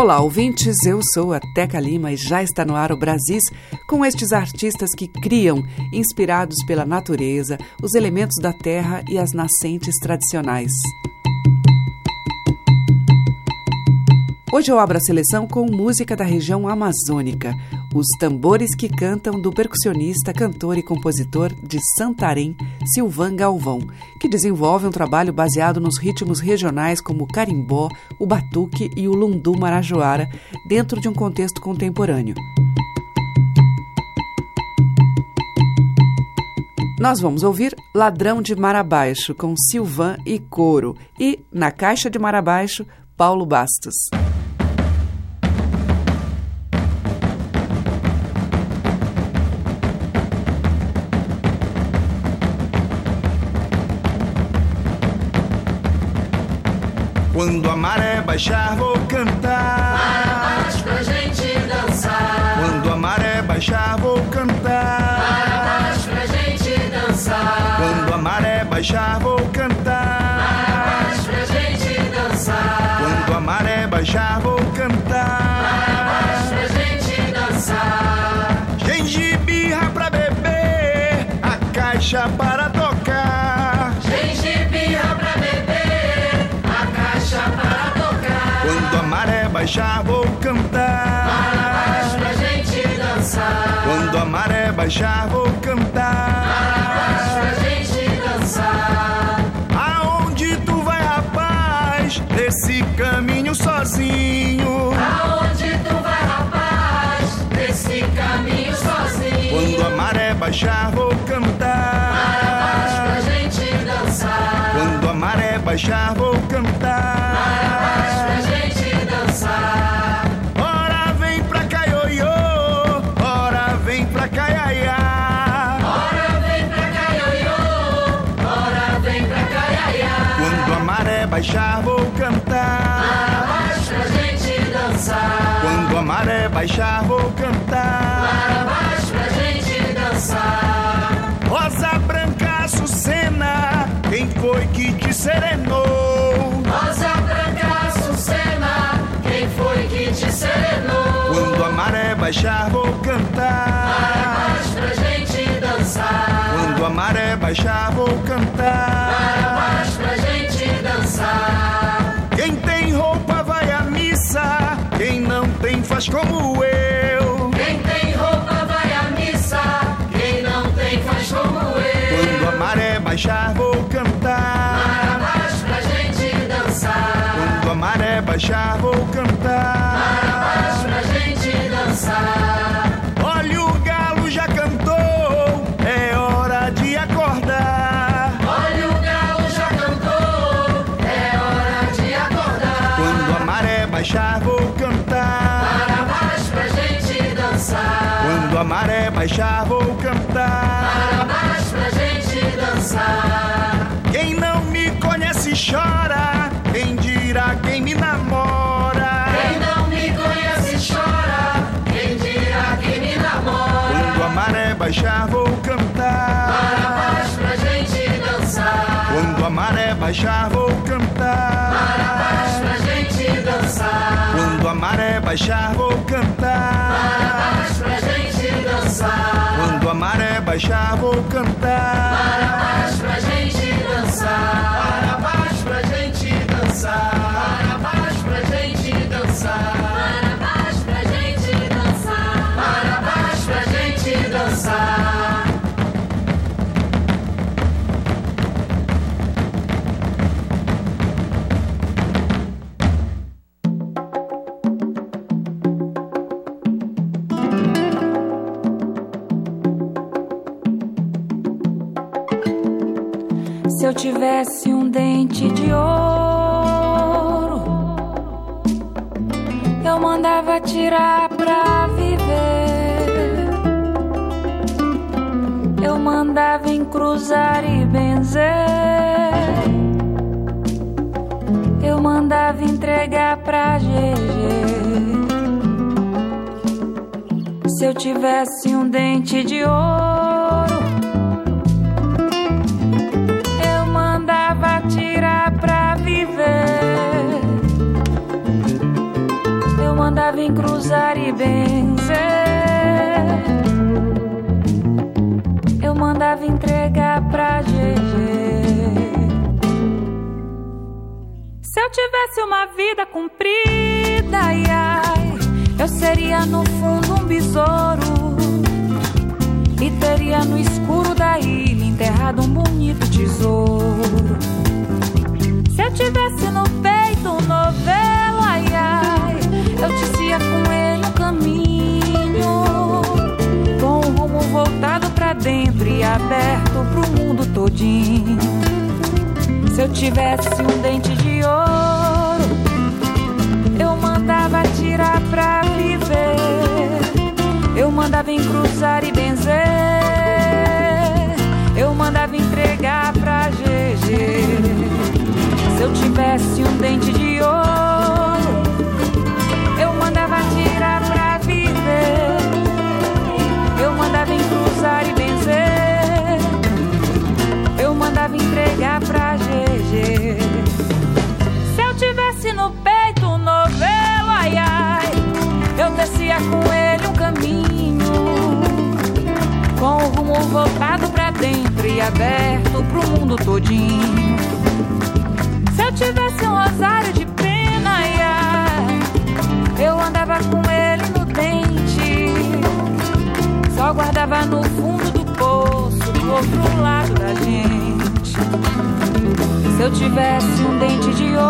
Olá, ouvintes. Eu sou a Teca Lima e já está no ar o Brasis com estes artistas que criam, inspirados pela natureza, os elementos da terra e as nascentes tradicionais. Hoje eu abro a seleção com música da região amazônica, Os Tambores que Cantam, do percussionista, cantor e compositor de Santarém, Silvan Galvão, que desenvolve um trabalho baseado nos ritmos regionais como o carimbó, o batuque e o lundu marajoara, dentro de um contexto contemporâneo. Nós vamos ouvir Ladrão de Mar Abaixo, com Silvan e Coro, e, na Caixa de Mar Abaixo, Paulo Bastos. Quando a maré baixar, vou cantar. Para baixo pra gente dançar. Quando a maré baixar, vou cantar. Para baixo pra gente dançar. Quando a maré baixar, vou cantar. Para baixo pra gente dançar. Quando a maré baixar, vou cantar. Para baixo pra gente dançar. Gengibirra pra beber, a caixa para tocar. Baixar, vou cantar. Para baixo pra gente dançar. Quando a maré baixar, vou cantar. Para baixo pra gente dançar. Aonde tu vai, rapaz? Nesse caminho sozinho. Aonde tu vai, rapaz? Nesse caminho sozinho. Quando a maré baixar, vou cantar. Para baixo pra gente dançar. Quando a maré baixar, vou cantar. Baixar, vou cantar. Para baixo pra gente dançar. Quando a maré baixar, vou cantar. Para baixo pra gente dançar. Rosa branca, Açucena, quem foi que te serenou? Rosa branca, Açucena, quem foi que te serenou? Quando a maré baixar, vou Para cantar. baixo pra gente dançar. Quando a maré baixar, vou Para cantar. baixo pra gente missa, quem não tem faz como eu. Quem tem roupa vai à missa, quem não tem faz como eu. Quando a maré baixar, vou cantar. baixo pra gente dançar. Quando a maré baixar, vou cantar. baixo pra gente dançar. Baixar, vou cantar. Para baixo pra gente dançar. Quem não me conhece chora, quem dirá quem me namora. Quem não me conhece chora, quem dirá quem me namora. Quando a maré baixar, vou Para cantar. baixo pra gente dançar. Quando a maré baixar, vou Para cantar. baixo pra gente dançar. Quando a maré baixar, vou Para cantar. baixo pra gente dançar. Quando a maré baixar, vou Para cantar. baixo pra gente dançar. Para baixo pra gente dançar. Para baixo pra gente dançar. Para dente de ouro, eu mandava tirar pra viver. Eu mandava em cruzar e benzer. Eu mandava entregar pra GG. Se eu tivesse um dente de ouro, Eu mandava em cruzar e benzer. Eu mandava entregar pra GG. Se eu tivesse uma vida comprida, ai, ai, eu seria no fundo um besouro. E teria no escuro da ilha enterrado um bonito tesouro. Se eu tivesse no peito um novelo, eu tecia com ele um caminho. Com o rumo voltado pra dentro e aberto pro mundo todinho. Se eu tivesse um dente de ouro, eu mandava tirar pra viver. Eu mandava em cruzar e benzer. Eu mandava entregar pra GG. Se eu tivesse um dente de ouro, entregar pra GG. Se eu tivesse no peito um novelo, ai ai, eu descia com ele um caminho. Com o rumo voltado pra dentro e aberto pro mundo todinho. Se eu tivesse um rosário de pena, ai ai, eu andava com ele no dente. Só guardava no fundo do poço, do outro lado da gente. Se eu tivesse um dente de ouro,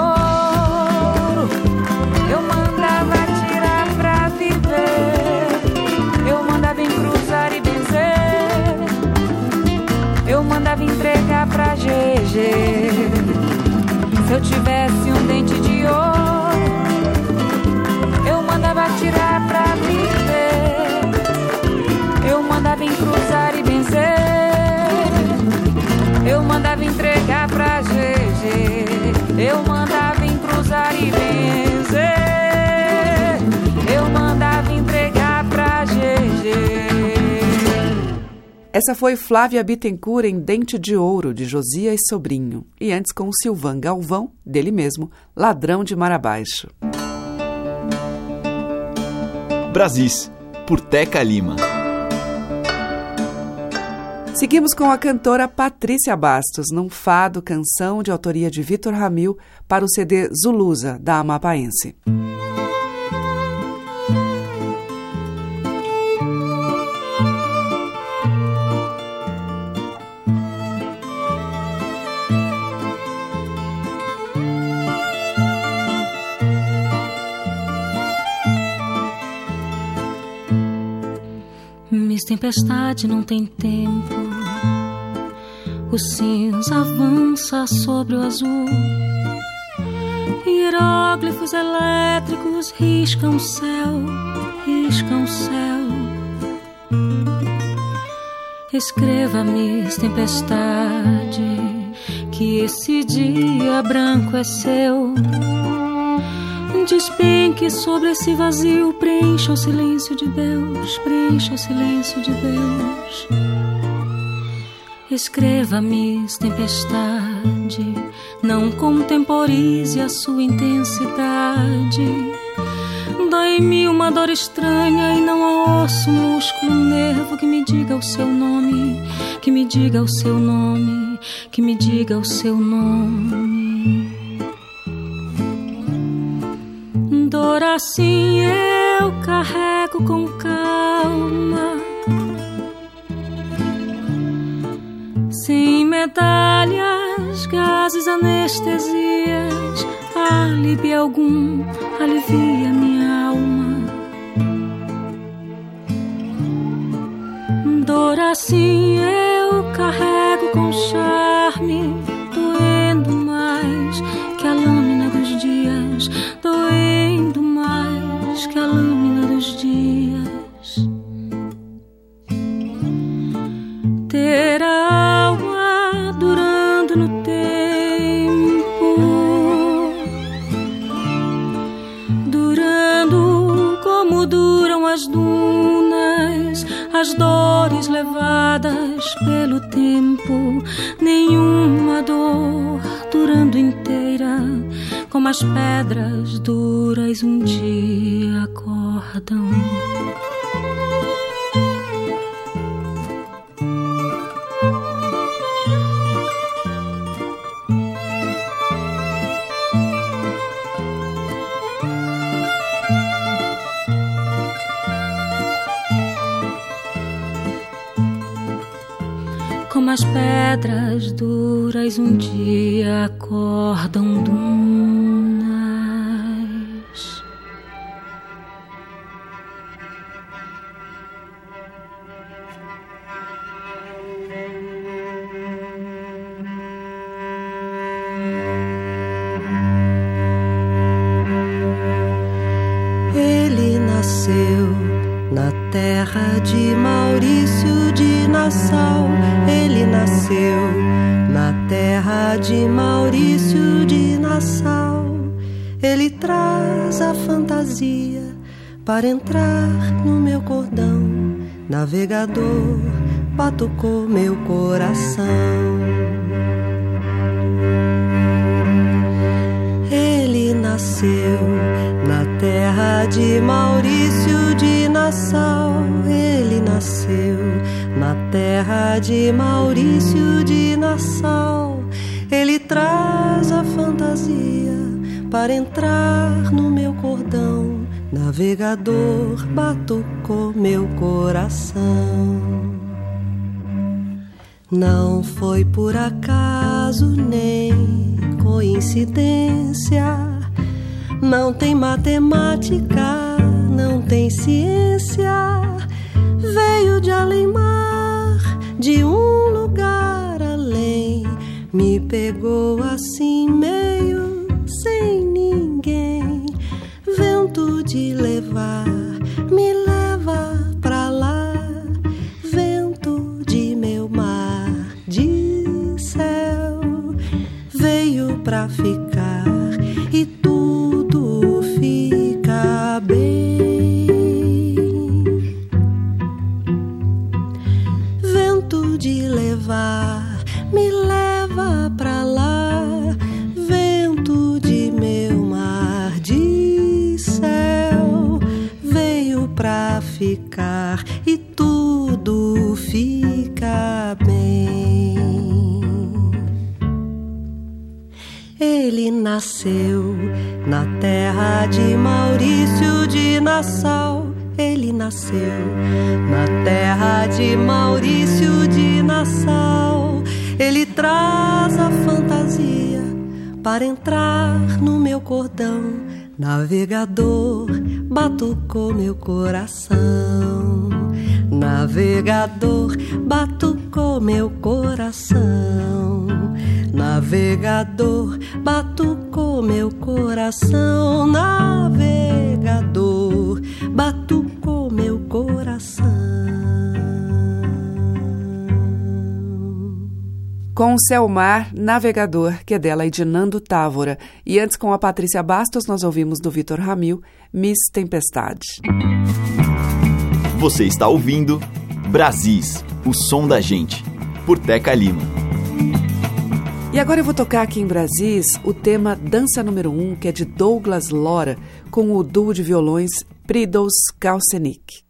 Essa foi Flávia Bittencourt em Dente de Ouro, de Josias Sobrinho. E antes com Silvan Galvão, dele mesmo, Ladrão de Mar Abaixo. Brasis, por Teca Lima. Seguimos com a cantora Patrícia Bastos, num fado canção de autoria de Vitor Ramil para o CD Zulusa, da Amapaense. Tempestade não tem tempo. O cinza avança sobre o azul. Hieróglifos elétricos riscam o céu, riscam o céu. Escreva, Miss Tempestade, que esse dia branco é seu. Despenque sobre esse vazio, preencha o silêncio de Deus, preencha o silêncio de Deus. Escreva, Miss Tempestade, não contemporize a sua intensidade. Dói-me uma dor estranha e não há osso, músculo, nervo que me diga o seu nome, que me diga o seu nome, que me diga o seu nome. Dor assim eu carrego com calma. Sem medalhas, gases, anestesias, alívio algum, alivia minha alma. Dor assim eu carrego com charme, como as pedras duras um dia acordam. como as pedras duras um dia acordam dunas. Entrar no meu cordão. Navegador, batucou meu coração. Ele nasceu na terra de Maurício de Nassau. Ele nasceu na terra de Maurício de Nassau. Ele traz a fantasia para entrar. Navegador, batucou meu coração. Não foi por acaso nem coincidência. Não tem matemática, não tem ciência. Veio de além-mar, de um lugar além. Me pegou assim, levar, me leva nasceu na terra de Maurício de Nassau. Ele nasceu na terra de Maurício de Nassau. Ele traz a fantasia para entrar no meu cordão. Navegador, batucou meu coração. Navegador, batucou meu coração. Navegador, batucou meu coração. Navegador, batucou meu coração. Com o Selmar Navegador, que é dela e de Nando Távora. E antes, com a Patrícia Bastos, nós ouvimos do Vitor Ramil, Miss Tempestade. Você está ouvindo Brasis, o som da gente, por Teca Lima. E agora eu vou tocar aqui em Brasis o tema Dança Número 1, um, que é de Douglas Lora, com o duo de violões Pridos Kalsenik.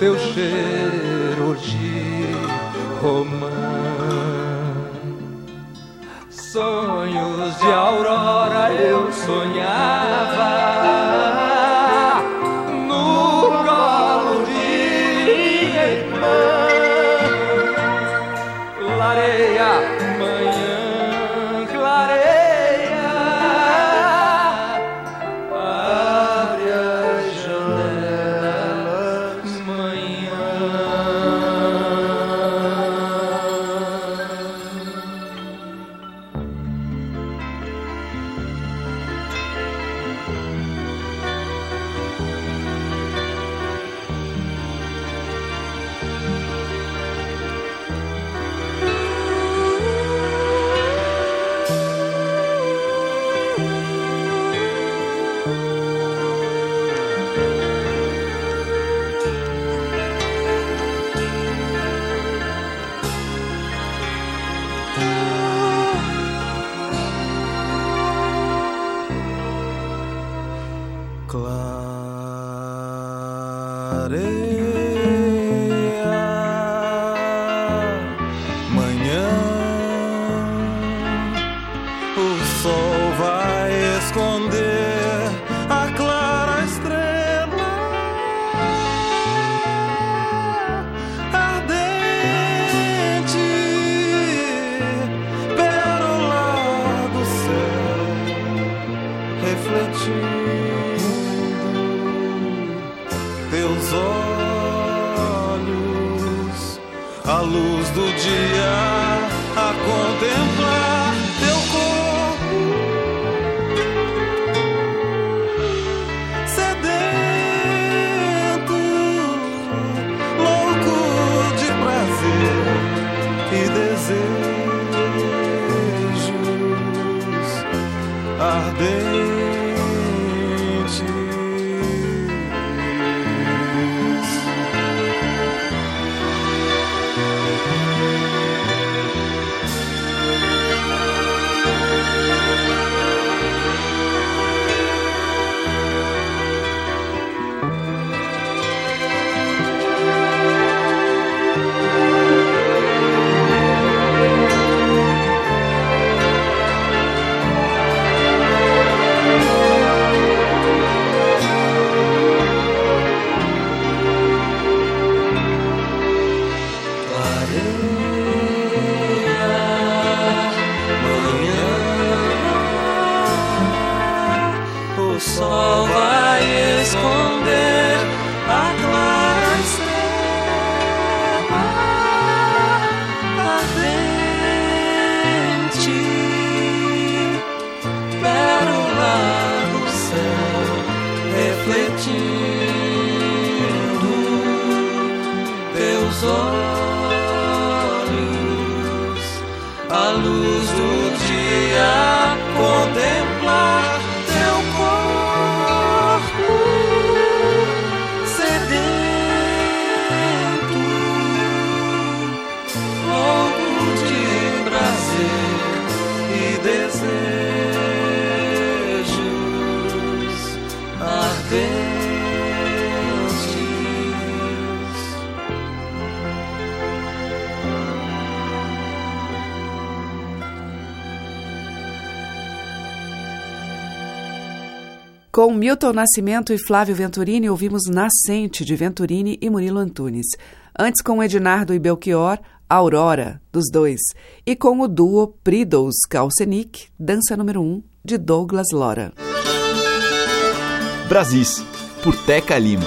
teu cheiro de romã. Sonhos de aurora eu sonhar. clareira. do dia. Com Milton Nascimento e Flávio Venturini, ouvimos Nascente, de Venturini e Murilo Antunes. Antes, com Ednardo e Belchior, Aurora, dos dois. E com o duo Pridos Calcenic, Dança Número 1, um, de Douglas Lora. Brasis, por Teca Lima.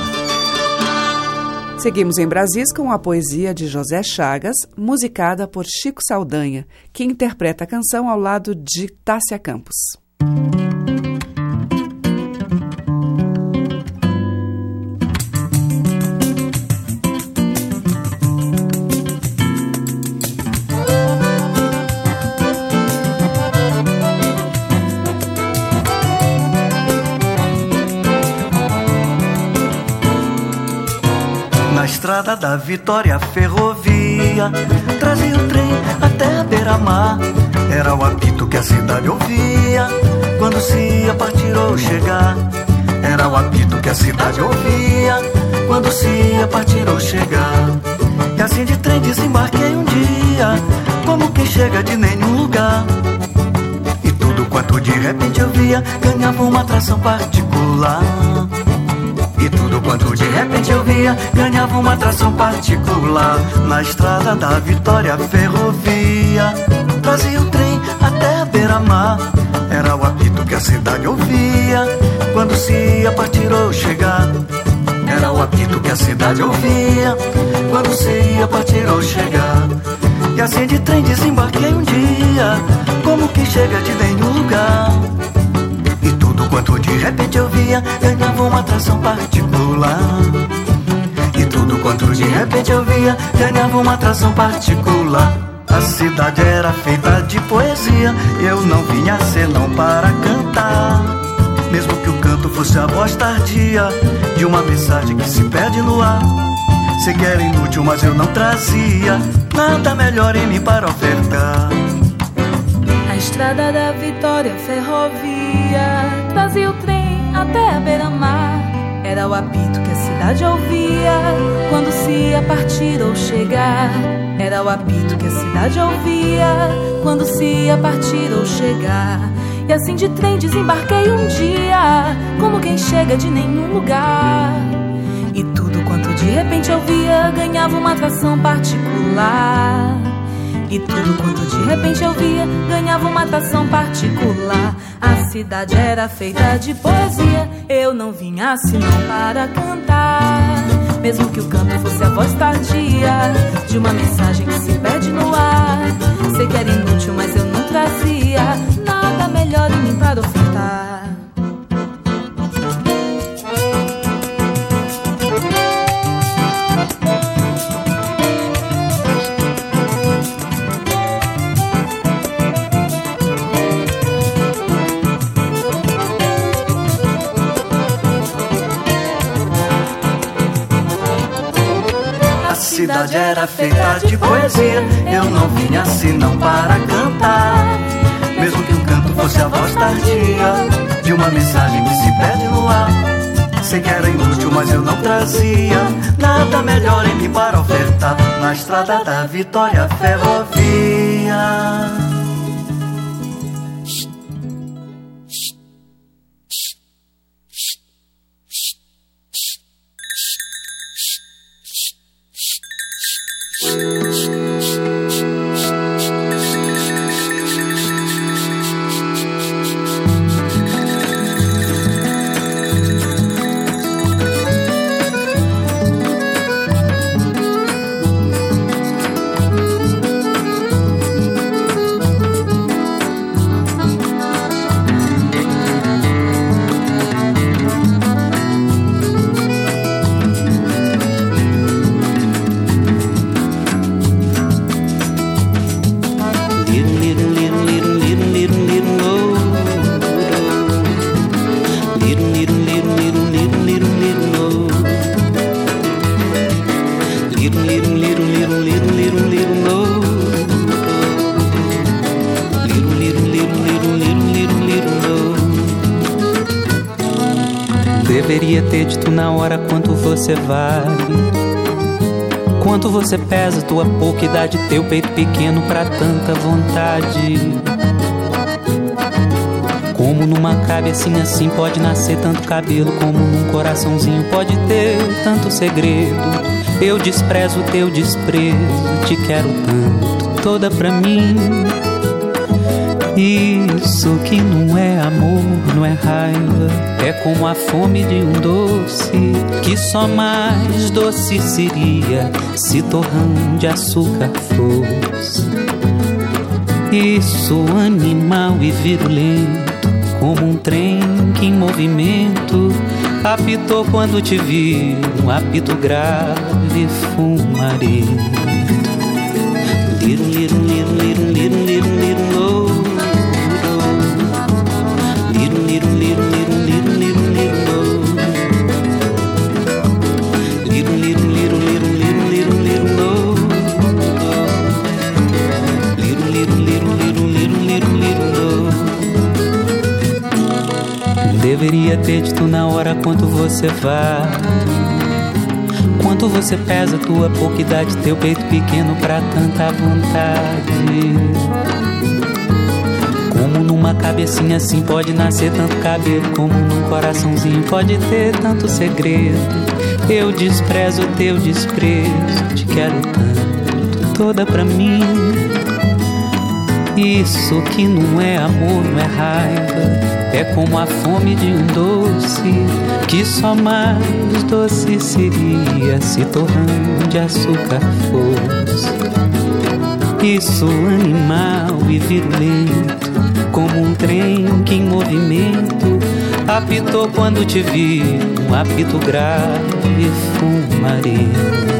Seguimos em Brasis com a poesia de José Chagas, musicada por Chico Saldanha, que interpreta a canção ao lado de Tássia Campos. Estrada da Vitória Ferrovia. Trazia o trem até a beira-mar. Era o apito que a cidade ouvia. Quando se ia partir ou chegar. Era o apito que a cidade ouvia. Quando se ia partir ou chegar. E assim de trem desembarquei um dia. Como quem chega de nenhum lugar. E tudo quanto de repente eu via Ganhava uma atração particular e tudo quanto de repente eu via ganhava uma atração particular na estrada da Vitória Ferrovia. Trazia o trem até a beira-mar. Era o apito que a cidade ouvia quando se ia partir ou chegar. Era o apito que a cidade ouvia quando se ia partir ou chegar. E assim de trem desembarquei um dia, como que chega de nenhum lugar quanto de repente eu via ganhava uma atração particular. E tudo quanto de repente eu via ganhava uma atração particular. A cidade era feita de poesia, eu não vinha senão para cantar. Mesmo que o canto fosse a voz tardia de uma mensagem que se perde no ar. Sei que era inútil, mas eu não trazia nada melhor em mim para ofertar. A estrada da vitória ferrovia trazia o trem até a beira-mar. Era o apito que a cidade ouvia quando se ia partir ou chegar. Era o apito que a cidade ouvia quando se ia partir ou chegar. E assim de trem desembarquei um dia, como quem chega de nenhum lugar. E tudo quanto de repente eu via ganhava uma atração particular. E tudo quanto de repente eu via ganhava uma atração particular. A cidade era feita de poesia, eu não vinha senão para cantar. Mesmo que o canto fosse a voz tardia de uma mensagem que se perde no ar. Sei que era inútil, mas eu não trazia nada melhor em mim para ofertar. Cidade era feita de poesia. Eu não vinha assim não para cantar. Mesmo que o canto fosse a voz tardia de uma mensagem que se perde no ar. Sei que era inútil, mas eu não trazia nada melhor em mim para ofertar na estrada da Vitória Ferrovia. Shh. Você vale. Quanto você pesa, tua pouca idade, teu peito pequeno pra tanta vontade. Como numa cabecinha assim pode nascer tanto cabelo, como num coraçãozinho pode ter tanto segredo. Eu desprezo o teu desprezo, te quero tanto, toda pra mim. Isso que não é amor, não é raiva, é como a fome de um doce que só mais doce seria se torrão de açúcar fosse. Isso animal e virulento, como um trem que em movimento apitou quando te vi, um apito grave fumarento. Lirum, lirum, lirum, lirum, lirum, lirum, lirum, oh. Deveria ter dito na hora quanto você vale. Quanto você pesa, tua pouca idade, teu peito pequeno pra tanta vontade. Como numa cabecinha assim pode nascer tanto cabelo, como num coraçãozinho pode ter tanto segredo. Eu desprezo teu desprezo, te quero tanto, toda pra mim. Isso que não é amor, não é raiva. É como a fome de um doce que só mais doce seria se torrão de açúcar fosse. Isso animal e virulento, como um trem que em movimento apitou quando te vi, um apito grave e fumarento.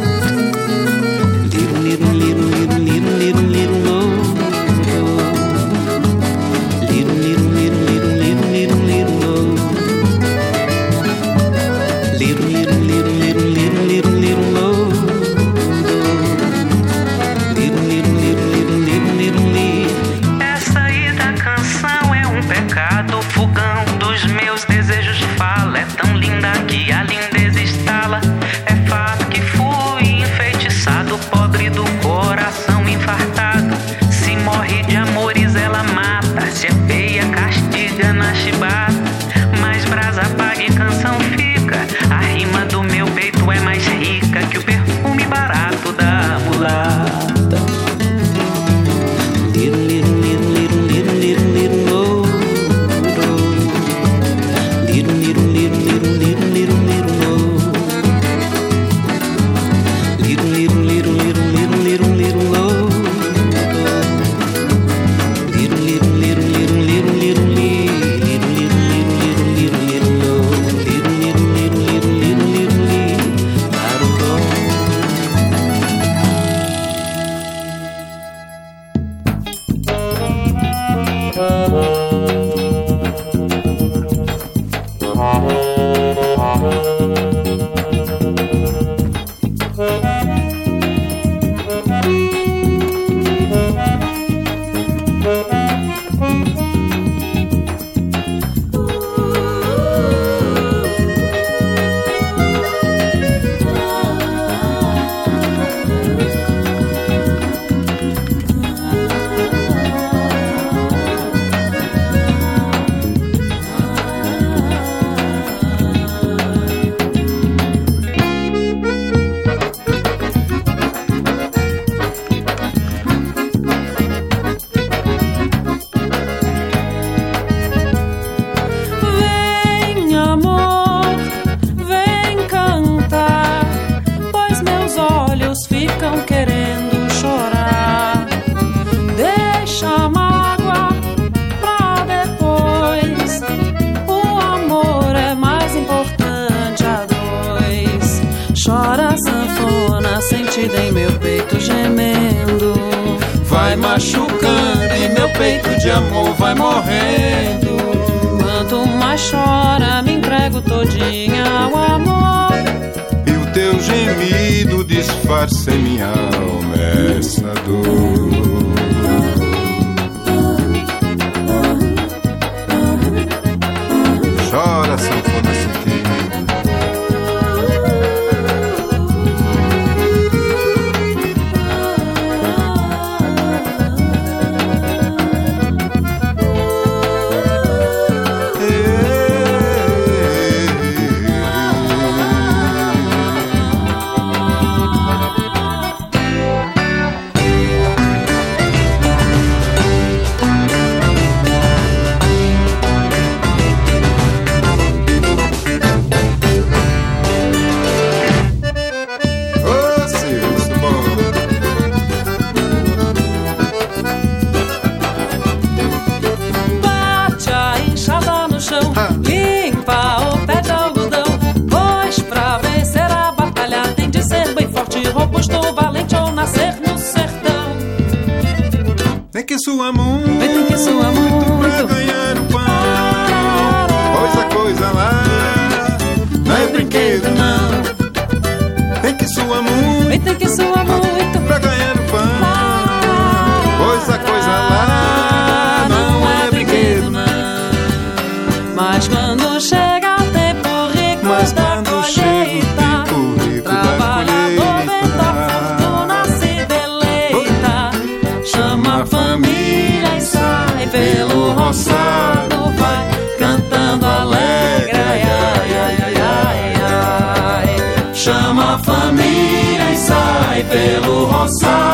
Chora, sanfona sentindo. song.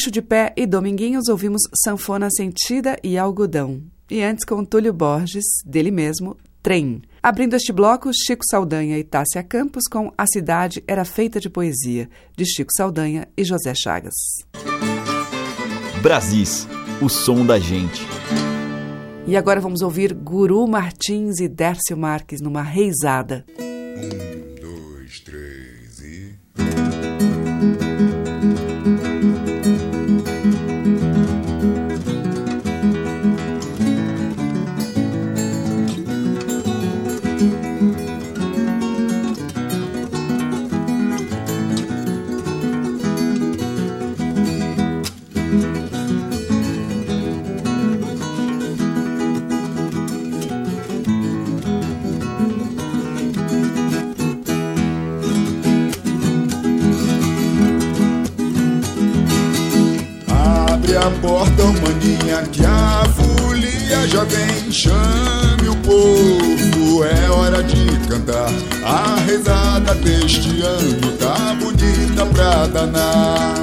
Bicho de Pé e Dominguinhos, ouvimos Sanfona Sentida e Algodão. E antes, com Túlio Borges, dele mesmo, Trem. Abrindo este bloco, Chico Saldanha e Tássia Campos com A Cidade Era Feita de Poesia, de Chico Saldanha e José Chagas. Brasis, o som da gente. E agora vamos ouvir Guru Martins e Dércio Marques numa reisada. Abre a porta, maninha, que a folia já vem. Chame o povo, é hora de cantar. A rezada deste ano tá bonita pra danar.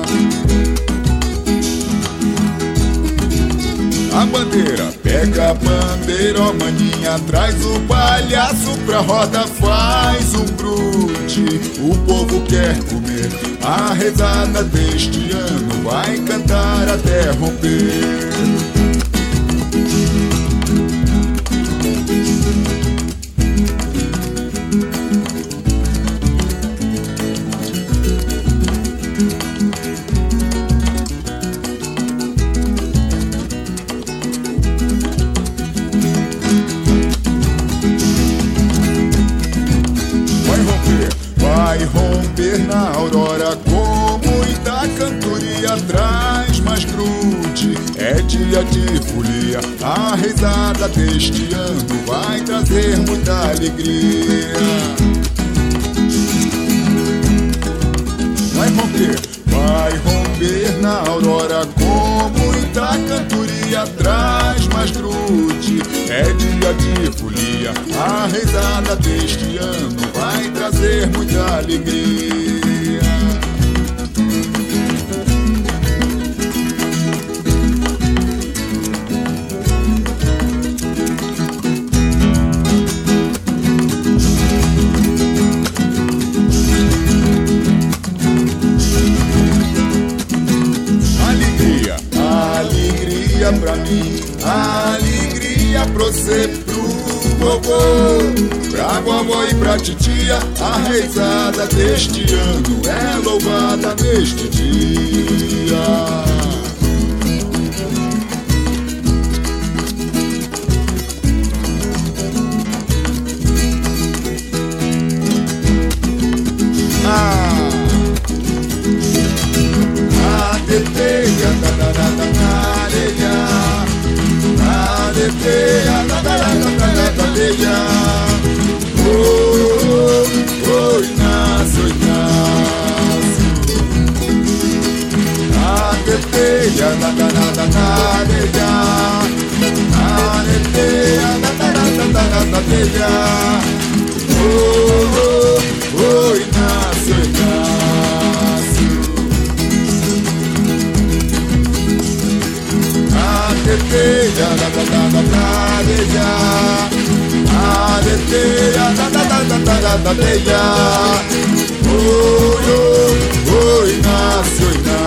Bandeira, pega a bandeira, ó maninha, traz o palhaço pra roda, faz um brute. O povo quer comer, a rezada deste ano vai cantar até romper. Deste ano vai trazer muita alegria. Vai romper, vai romper na aurora com muita cantoria. Traz mais grude, é dia de folia. A risada deste ano vai trazer muita. Alegria, alegria pra mim, alegria pra você, pro vovô, pra vovó e pra titia. A reizada deste ano é louvada neste dia. Areia. Oh, oh, oh, Inácio, Inácio. Adeteia. teia da da da da da teia Are teia da da da da da da teia Oh oh oh Inácio Inácio Are teia da da da da da teia da da da da da da teia oh oh Inácio Inácio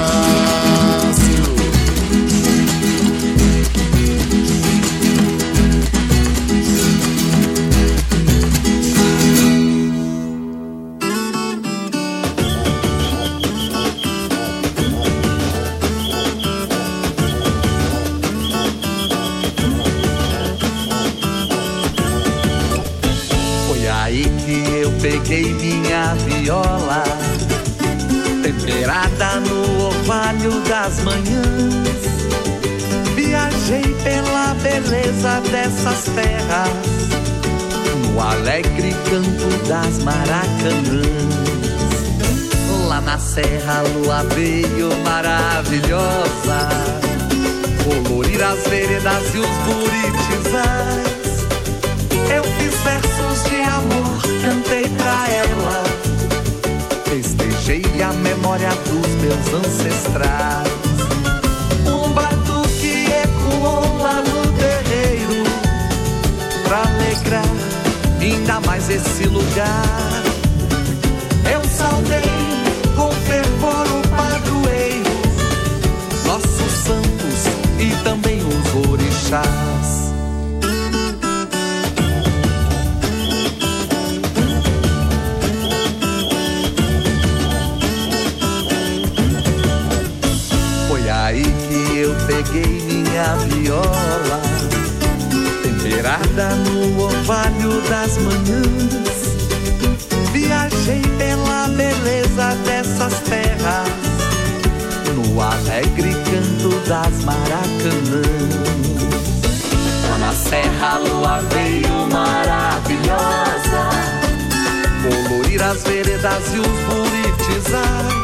beleza dessas terras, no alegre canto das maracanãs. Lá na serra a lua veio maravilhosa, colorir as veredas e os buritizais. Eu fiz versos de amor, cantei pra ela. Festejei a memória dos meus ancestrais. Alegrar ainda mais esse lugar. Eu saudei com fervor o padroeiro, nossos santos e também os orixás. Foi aí que eu peguei minha viola, no orvalho das manhãs. Viajei pela beleza dessas terras, no alegre canto das maracanãs. Lá na serra a lua veio maravilhosa, colorir as veredas e os buritizais.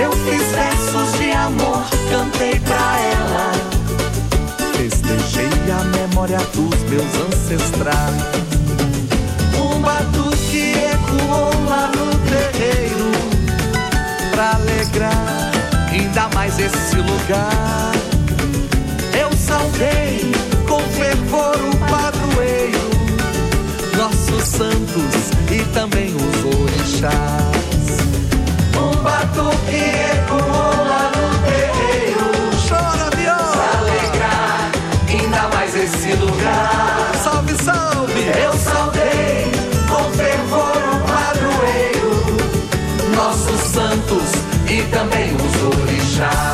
Eu fiz versos de amor, cantei pra ela. Festejei a memória dos meus ancestrais. Um batuque ecoou lá no terreiro, pra alegrar ainda mais esse lugar. Eu saudei com fervor o padroeiro, nossos santos e também os orixás. Um batuque os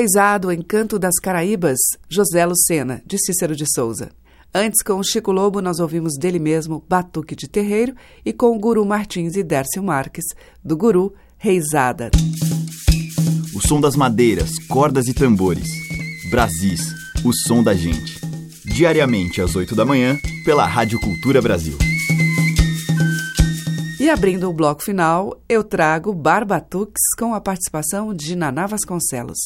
Com o reizado Encanto das Caraíbas, José Lucena, de Cícero de Souza. Antes, com o Chico Lobo, nós ouvimos dele mesmo Batuque de Terreiro e com o Guru Martins e Dércio Marques, do Guru Reizada. O som das madeiras, cordas e tambores. Brasis, o som da gente. Diariamente às 8 da manhã, pela Rádio Cultura Brasil. E abrindo o bloco final, eu trago Barbatux com a participação de Naná Vasconcelos.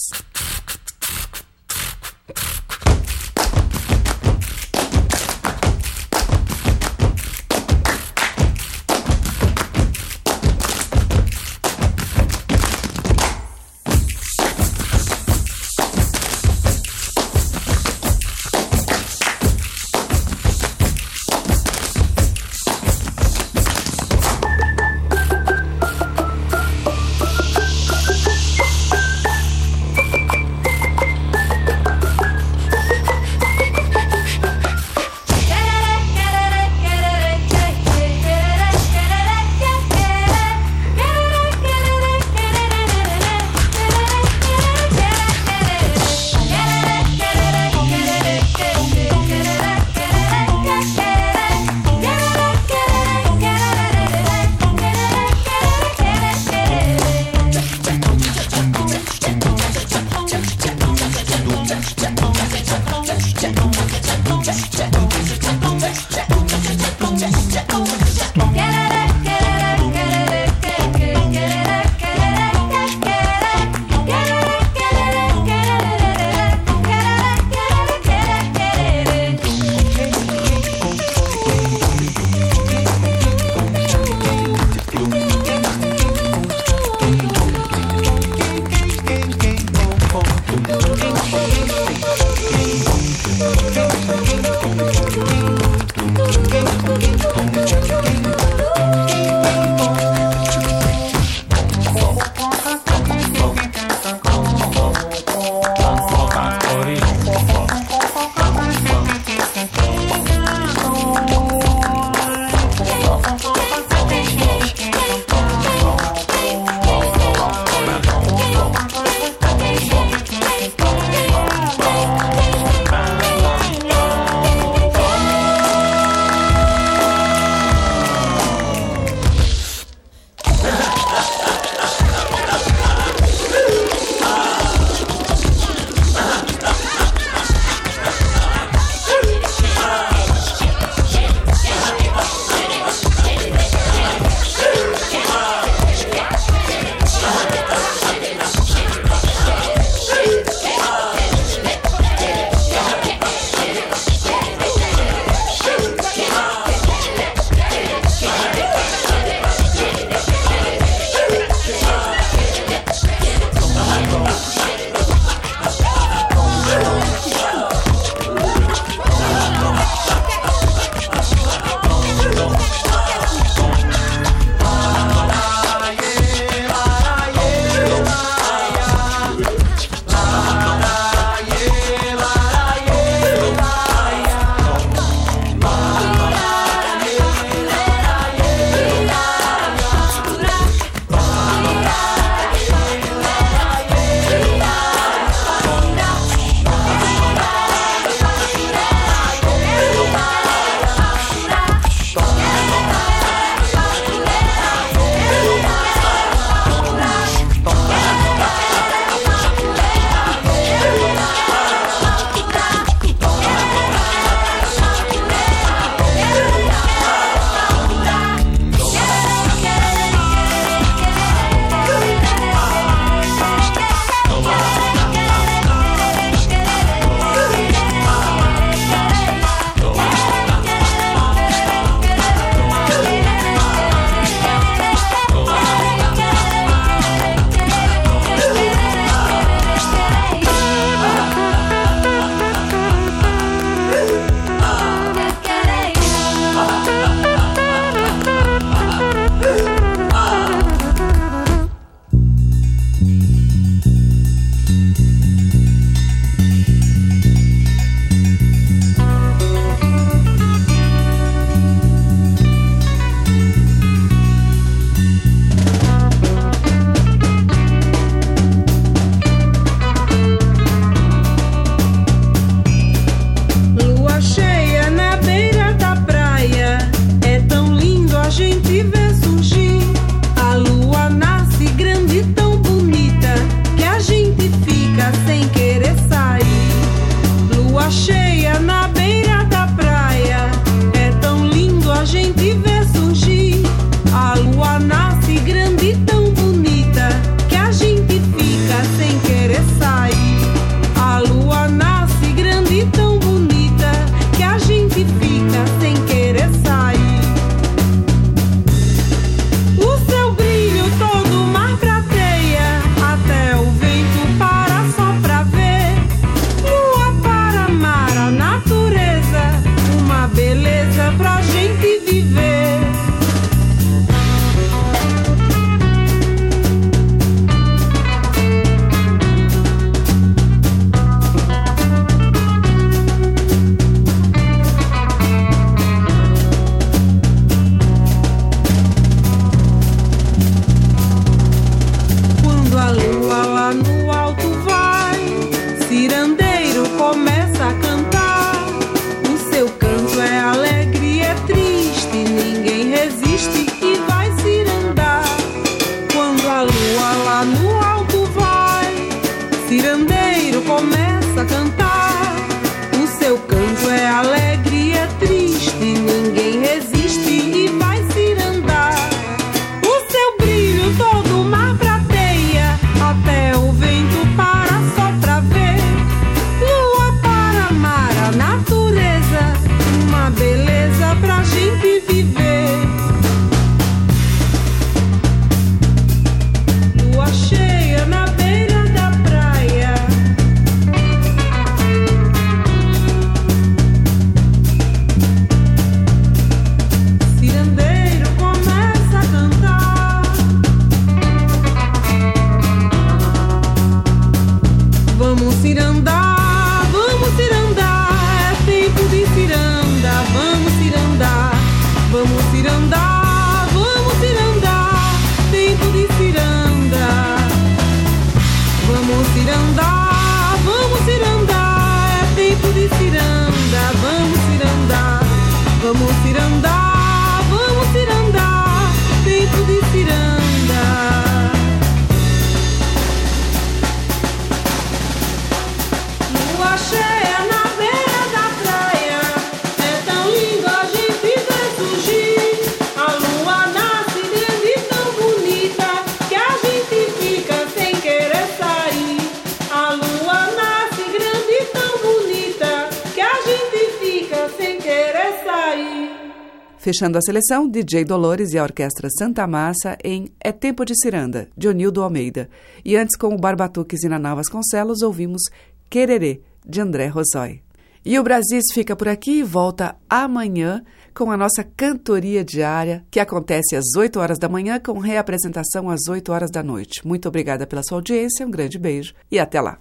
Fechando a seleção, DJ Dolores e a Orquestra Santa Massa em É Tempo de Ciranda, de Onildo Almeida. E antes, com o Barbatuques e Naná Vasconcelos, ouvimos Quererê, de André Rosói. E o Brasis fica por aqui e volta amanhã com a nossa cantoria diária, que acontece às 8 horas da manhã, com reapresentação às 8 horas da noite. Muito obrigada pela sua audiência, um grande beijo e até lá.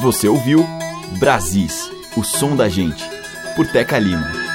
Você ouviu Brasis, o som da gente, por Teca Lima.